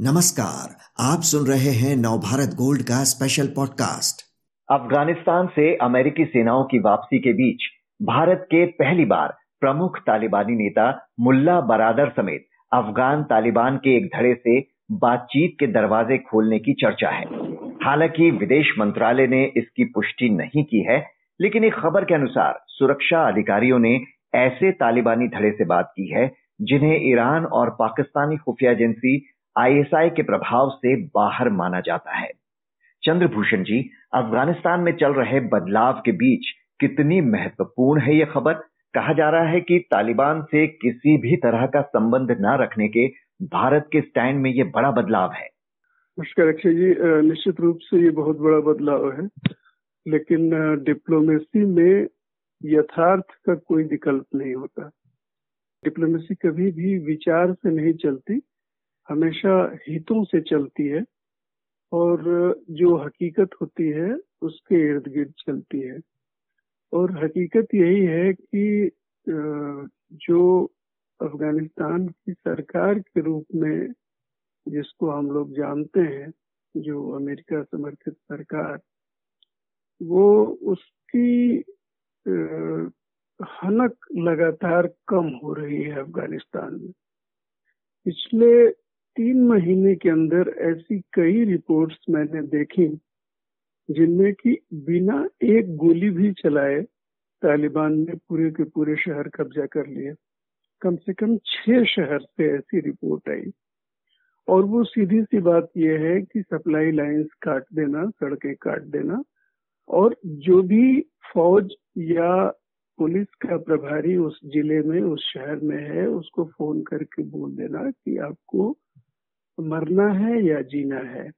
नमस्कार, आप सुन रहे हैं नवभारत गोल्ड का स्पेशल पॉडकास्ट अफ़गानिस्तान से अमेरिकी सेनाओं की वापसी के बीच भारत के पहली बार प्रमुख तालिबानी नेता मुल्ला बरादर समेत अफगान तालिबान के एक धड़े से बातचीत के दरवाजे खोलने की चर्चा है। हालाँकि विदेश मंत्रालय ने इसकी पुष्टि नहीं की है, लेकिन एक खबर के अनुसार सुरक्षा अधिकारियों ने ऐसे तालिबानी धड़े से बात की है जिन्हें ईरान और पाकिस्तानी खुफिया एजेंसी आईएसआई के प्रभाव से बाहर माना जाता है। चंद्रभूषण जी, अफ़गानिस्तान में चल रहे बदलाव के बीच कितनी महत्वपूर्ण है यह खबर? कहा जा रहा है कि तालिबान से किसी भी तरह का संबंध न रखने के भारत के स्टैंड में ये बड़ा बदलाव है। नमस्कार, अक्षय जी। निश्चित रूप से ये बहुत बड़ा बदलाव है, लेकिन डिप्लोमेसी में यथार्थ का कोई विकल्प नहीं होता। डिप्लोमेसी कभी भी विचार से नहीं चलती। हमेशा हितों से चलती है और जो हकीकत होती है उसके इर्द गिर्द चलती है। और हकीकत यही है कि जो अफ़गानिस्तान की सरकार के रूप में जिसको हम लोग जानते हैं, जो अमेरिका समर्थित सरकार, वो उसकी हनक लगातार कम हो रही है अफ़गानिस्तान में। पिछले तीन महीने के अंदर ऐसी कई रिपोर्ट्स मैंने देखी, जिनमें कि बिना एक गोली भी चलाए तालिबान ने पूरे के पूरे शहर कब्जा कर लिए। कम से कम छह शहर से ऐसी रिपोर्ट आई। और वो सीधी सी बात यह है कि सप्लाई लाइंस काट देना, सड़कें काट देना, और जो भी फौज या पुलिस का प्रभारी उस ज़िले में, उस शहर में है, उसको फ़ोन करके बोल देना कि आपको मरना है या जीना है?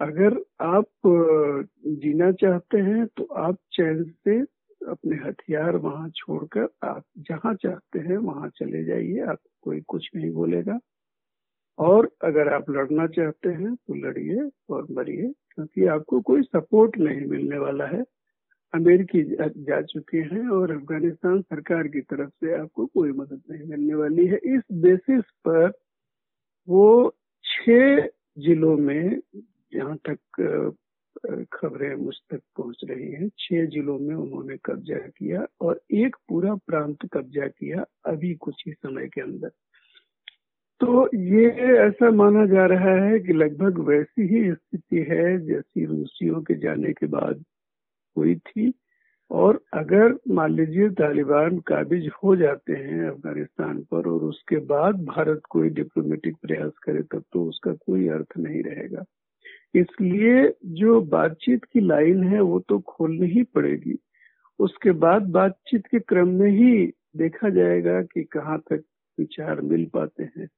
अगर आप जीना चाहते हैं तो आप चैन से अपने हथियार वहाँ छोड़कर आप जहाँ चाहते हैं वहाँ चले जाइए आप कोई कुछ नहीं बोलेगा। और अगर आप लड़ना चाहते हैं तो लड़िए और मरिए क्योंकि आपको कोई सपोर्ट नहीं मिलने वाला है। अमेरिकी जा, जा चुके हैं और अफ़गानिस्तान सरकार की तरफ़ से आपको कोई मदद नहीं मिलने वाली है। इस बेसिस पर वो छह जिलों में जहाँ तक खबरें मुझ तक पहुँच रही हैं, छह जिलों में उन्होंने कब्जा किया और एक पूरा प्रांत कब्जा किया अभी कुछ ही समय के अंदर। तो ये ऐसा माना जा रहा है कि लगभग वैसी ही स्थिति है जैसी रूसियों के जाने के बाद हुई थी। और अगर मान लीजिए तालिबान काबिज हो जाते हैं अफ़गानिस्तान पर और उसके बाद भारत कोई डिप्लोमेटिक प्रयास करे, तब तो उसका कोई अर्थ नहीं रहेगा। इसलिए जो बातचीत की लाइन है, वो तो खोलनी ही पड़ेगी। उसके बाद बातचीत के क्रम में ही देखा जाएगा कि कहाँ तक विचार मिल पाते हैं,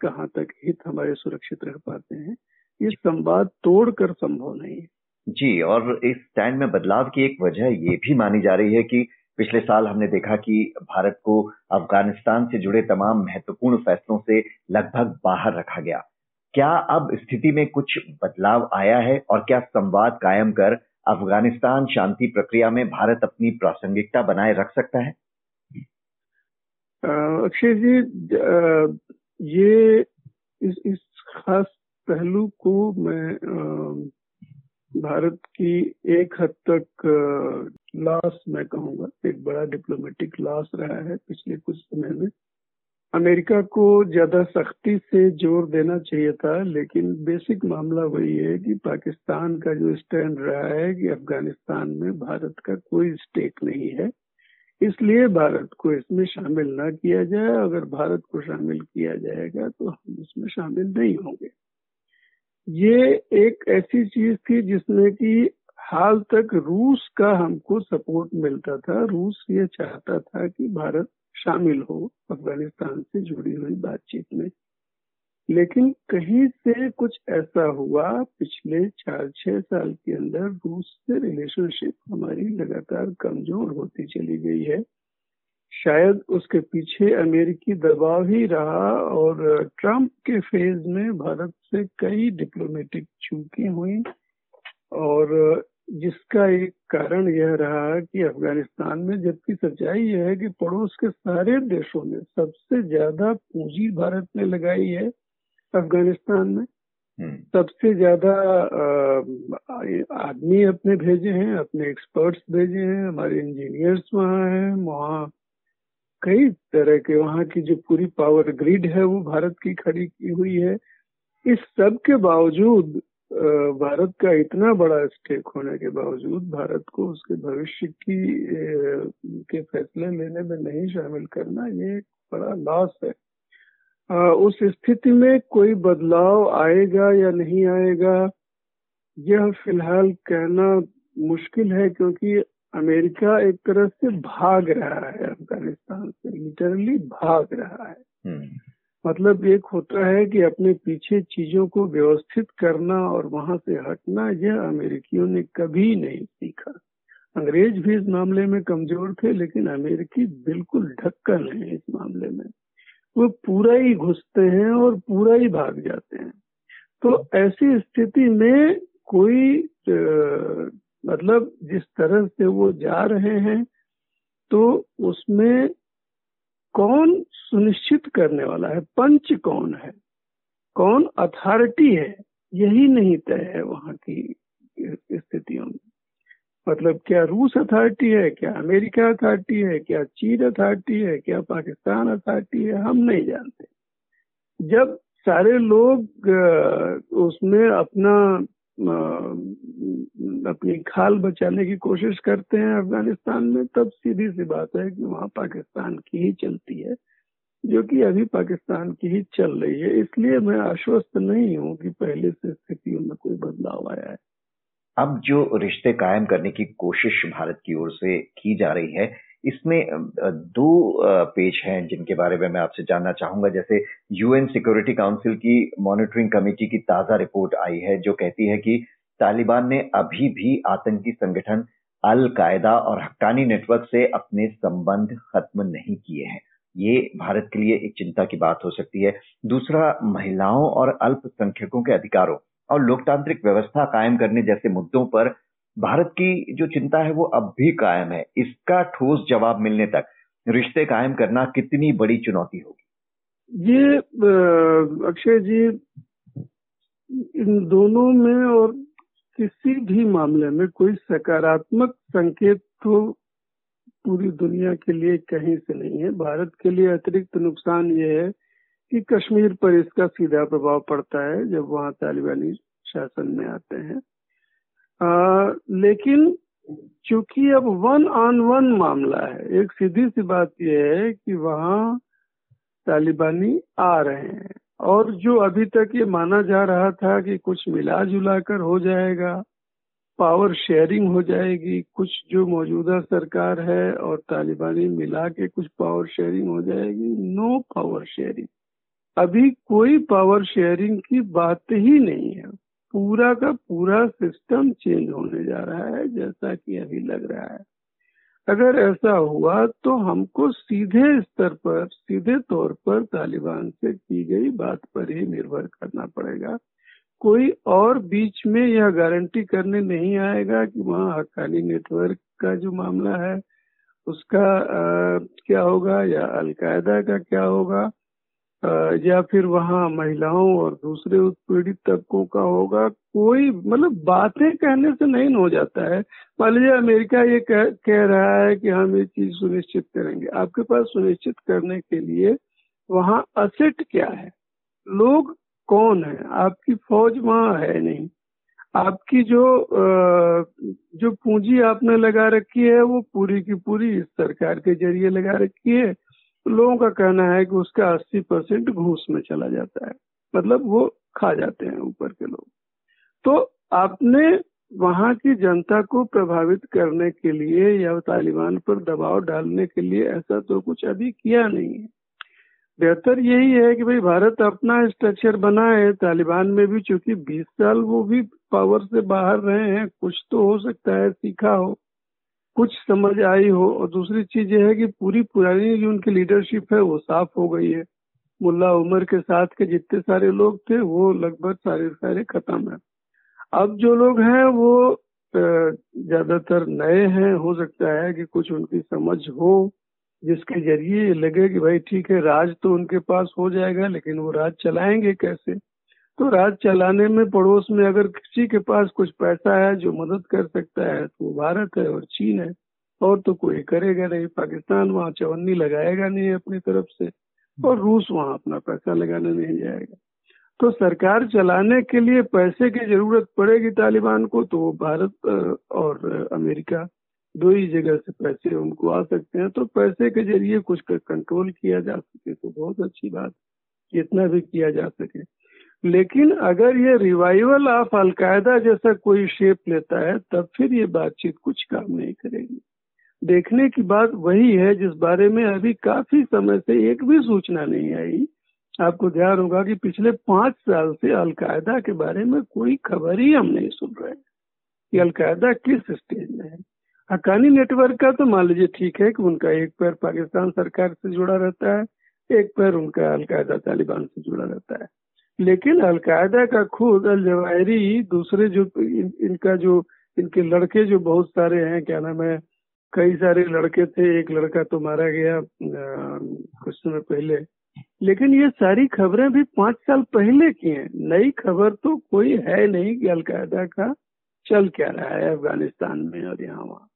कहाँ तक हित हमारे सुरक्षित रह पाते हैं। ये संवाद तोड़कर संभव नहीं है। जी और इस स्टैंड में बदलाव की एक वजह ये भी मानी जा रही है कि पिछले साल हमने देखा कि भारत को अफ़गानिस्तान से जुड़े तमाम महत्वपूर्ण फैसलों से लगभग बाहर रखा गया। क्या अब स्थिति में कुछ बदलाव आया है और क्या संवाद कायम कर अफ़गानिस्तान शांति प्रक्रिया में भारत अपनी प्रासंगिकता बनाए रख सकता है? अक्षय जी ये इस, इस खास पहलू को मैं भारत की एक हद तक लॉस मैं कहूँगा, एक बड़ा डिप्लोमेटिक लॉस रहा है पिछले कुछ समय में। अमेरिका को ज़्यादा सख्ती से ज़ोर देना चाहिए था, लेकिन बेसिक मामला वही है कि पाकिस्तान का जो स्टैंड रहा है कि अफ़गानिस्तान में भारत का कोई स्टेक नहीं है। इसलिए भारत को इसमें शामिल ना किया जाए। अगर भारत को शामिल किया जाएगा तो हम इसमें शामिल नहीं होंगे। ये एक ऐसी चीज़ थी जिसमें कि हाल तक रूस का हमको सपोर्ट मिलता था। रूस ये चाहता था कि भारत शामिल हो अफ़गानिस्तान से जुड़ी हुई बातचीत में। लेकिन कहीं से कुछ ऐसा हुआ, पिछले चार, छह साल के अंदर रूस से रिलेशनशिप हमारी लगातार कमज़ोर होती चली गई है। शायद उसके पीछे अमेरिकी दबाव ही रहा और ट्रंप के फ़ेज़ में भारत से कई डिप्लोमेटिक चूकें हुई और जिसका एक कारण यह रहा कि अफ़गानिस्तान में जबकि सच्चाई यह है कि पड़ोस के सारे देशों ने सबसे ज़्यादा पूंजी भारत ने लगाई है अफ़गानिस्तान में हम्म। सबसे ज़्यादा आदमी अपने भेजे हैं अपने एक्सपर्ट्स भेजे हैं हमारे इंजीनियर्स वहाँ हैं वहाँ कई तरह के वहाँ की जो पूरी पावर ग्रिड है, वो भारत की खड़ी की हुई है। इस सब के बावजूद भारत का इतना बड़ा स्टेक होने के बावजूद, भारत को उसके भविष्य की के फैसले लेने में नहीं शामिल करना ये एक बड़ा लॉस है। उस स्थिति में कोई बदलाव आएगा या नहीं आएगा, यह फ़िलहाल कहना मुश्किल है क्योंकि अमेरिका एक तरह से भाग रहा है अफ़गानिस्तान से लिटरली भाग रहा है। हम्म। मतलब एक होता है कि अपने पीछे चीज़ों को व्यवस्थित करना और वहाँ से हटना यह अमेरिकियों ने कभी नहीं सीखा। अंग्रेज़ भी इस मामले में कमज़ोर थे लेकिन अमेरिकी बिल्कुल ढक्कन है इस मामले में। वो पूरा ही घुसते हैं और पूरा ही भाग जाते हैं। तो ऐसी स्थिति में कोई मतलब जिस तरह से वो जा रहे हैं तो उसमें कौन सुनिश्चित करने वाला है? पंच कौन है? कौन अथॉरिटी है? यही नहीं तय है वहाँ की स्थितियों में। मतलब क्या रूस अथॉरिटी है, क्या अमेरिका अथॉरिटी है, क्या चीन अथॉरिटी है, क्या पाकिस्तान अथॉरिटी है, हम नहीं जानते। जब सारे लोग उसमें अपना अपनी खाल बचाने की कोशिश करते हैं अफ़गानिस्तान में, तब सीधी सी बात है कि वहाँ पाकिस्तान की ही चलती है, जो कि अभी पाकिस्तान की ही चल रही है। इसलिए मैं आश्वस्त नहीं हूँ कि पहले से स्थितियों में कोई बदलाव आया है। अब जो रिश्ते कायम करने की कोशिश भारत की ओर से की जा रही है इसमें दो पेज हैं जिनके बारे में मैं आपसे जानना चाहूँगा। जैसे यूएन सिक्योरिटी काउंसिल की मॉनिटरिंग कमेटी की ताज़ा रिपोर्ट आई है, जो कहती है कि तालिबान ने अभी भी आतंकी संगठन अल कायदा और हक्कानी नेटवर्क से अपने संबंध खत्म नहीं किए हैं। ये भारत के लिए एक चिंता की बात हो सकती है। दूसरा, महिलाओं और अल्पसंख्यकों के अधिकारों और लोकतांत्रिक व्यवस्था कायम करने जैसे मुद्दों पर भारत की जो चिंता है वो अब भी कायम है। इसका ठोस जवाब मिलने तक रिश्ते कायम करना कितनी बड़ी चुनौती होगी? ये अक्षय जी, इन दोनों में और किसी भी मामले में कोई सकारात्मक संकेत तो पूरी दुनिया के लिए कहीं से नहीं है। भारत के लिए अतिरिक्त नुकसान ये है कि कश्मीर पर इसका सीधा प्रभाव पड़ता है जब वहाँ तालिबानी शासन में आते हैं। लेकिन चूँकि अब वन ऑन वन मामला है, एक सीधी सी बात यह है कि वहाँ तालिबानी आ रहे हैं। और जो अभी तक ये माना जा रहा था कि कुछ मिला जुला कर हो जाएगा, पावर शेयरिंग हो जाएगी, कुछ जो मौजूदा सरकार है और तालिबानी मिला के कुछ पावर शेयरिंग हो जाएगी, नो पावर शेयरिंग। अभी कोई पावर शेयरिंग की बात ही नहीं है। पूरा का पूरा सिस्टम चेंज होने जा रहा है जैसा कि अभी लग रहा है। अगर ऐसा हुआ तो हमको सीधे स्तर पर सीधे तौर पर तालिबान से की गई बात पर ही निर्भर करना पड़ेगा। कोई और बीच में यह गारंटी करने नहीं आएगा कि वहाँ हकानी नेटवर्क का जो मामला है उसका आ, क्या होगा या अलकायदा का क्या होगा। या फिर वहाँ महिलाओं और दूसरे उत्पीड़ित तबकों का होगा कोई मतलब बातें कहने से नहीं हो जाता है। मान लीजिए अमेरिका ये कह, कह रहा है कि हम ये चीज़ सुनिश्चित करेंगे। आपके पास सुनिश्चित करने के लिए वहाँ असेट क्या है? लोग कौन है? आपकी फौज वहाँ है नहीं। आपकी जो जो पूंजी आपने लगा रखी है वो पूरी की पूरी इस सरकार के ज़रिए लगा रखी है। लोगों का कहना है कि उसका 80 परसेंट घूस में चला जाता है। मतलब वो खा जाते हैं ऊपर के लोग। तो आपने वहाँ की जनता को प्रभावित करने के लिए या तालिबान पर दबाव डालने के लिए ऐसा तो कुछ अभी किया नहीं है। बेहतर यही है कि भाई भारत अपना स्ट्रक्चर बनाए। तालिबान में भी चूँकि 20 साल वो भी पावर से बाहर रहे हैं, कुछ तो हो सकता है, सीखा हो। कुछ समझ आई हो और दूसरी चीज़ ये है कि पूरी पुरानी जो उनकी लीडरशिप है, वो साफ़ हो गई है। मुल्ला उमर के साथ के जितने सारे लोग थे, वो लगभग सारे सारे खत्म है। अब जो लोग हैं, वो ज़्यादातर नए हैं। हो सकता है कि कुछ उनकी समझ हो, जिसके ज़रिए लगे कि भाई ठीक है, राज तो उनके पास हो जाएगा, लेकिन वो राज चलाएँगे कैसे? तो राज चलाने में पड़ोस में अगर किसी के पास कुछ पैसा है जो मदद कर सकता है तो भारत है और चीन है। और तो कोई करेगा नहीं। पाकिस्तान वहाँ चवन्नी लगाएगा नहीं अपनी तरफ़ से और रूस वहाँ अपना पैसा लगाने नहीं जाएगा। तो सरकार चलाने के लिए पैसे की ज़रूरत पड़ेगी तालिबान को तो वो भारत और अमेरिका दो ही जगह से पैसे उनको आ सकते हैं। तो पैसे के ज़रिए कुछ कंट्रोल किया जा सके तो बहुत अच्छी बात, जितना भी किया जा सके। लेकिन अगर ये रिवाइवल ऑफ़ अलकायदा जैसा कोई शेप लेता है, तब फिर ये बातचीत कुछ काम नहीं करेगी। देखने की बात वही है, जिस बारे में अभी काफ़ी समय से एक भी सूचना नहीं आई। आपको ध्यान होगा कि पिछले पाँच साल से अलकायदा के बारे में कोई खबर ही हम नहीं सुन रहे कि अलकायदा किस स्टेज में है? हकानी नेटवर्क का तो मान लीजिए ठीक है कि उनका एक पैर पाकिस्तान सरकार से जुड़ा रहता है, एक पैर उनका अलकायदा तालिबान से जुड़ा रहता है। लेकिन अलकायदा का खुद अल जवाहरी दूसरे जो इन, इनका जो इनके लड़के जो बहुत सारे हैं क्या नाम है कई सारे लड़के थे एक लड़का तो मारा गया कुछ समय पहले। लेकिन ये सारी खबरें भी पाँच साल पहले की हैं। नई खबर तो कोई है नहीं कि अलकायदा का चल क्या रहा है अफ़गानिस्तान में और यहाँ वहाँ।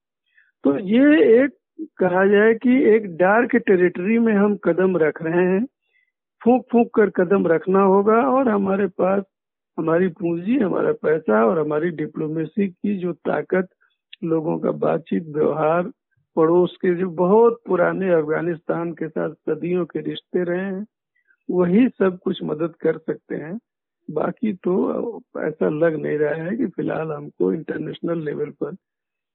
तो ये एक कहा जाए कि एक डार्क टेरिटरी में हम कदम रख रहे हैं। फूक फूक कर कदम रखना होगा और हमारे पास हमारी पूंजी, हमारा पैसा और हमारी डिप्लोमेसी की जो ताकत, लोगों का बातचीत, व्यवहार, पड़ोस के जो बहुत पुराने अफ़गानिस्तान के साथ सदियों के रिश्ते रहे हैं, वही सब कुछ मदद कर सकते हैं। बाकी तो ऐसा लग नहीं रहा है कि फ़िलहाल हमको इंटरनेशनल लेवल पर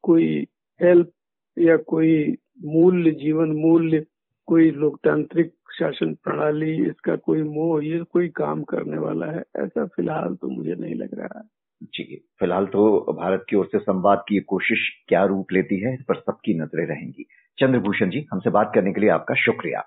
कोई हेल्प या कोई मूल्य, जीवन मूल्य कोई लोकतांत्रिक शासन प्रणाली, इसका कोई मोह, ये कोई काम करने वाला है? ऐसा फ़िलहाल तो मुझे नहीं लग रहा है। जी, फ़िलहाल तो भारत की ओर से संवाद की कोशिश क्या रूप लेती है, इस पर सबकी नज़रें रहेंगी। चंद्रभूषण जी, हमसे बात करने के लिए आपका शुक्रिया।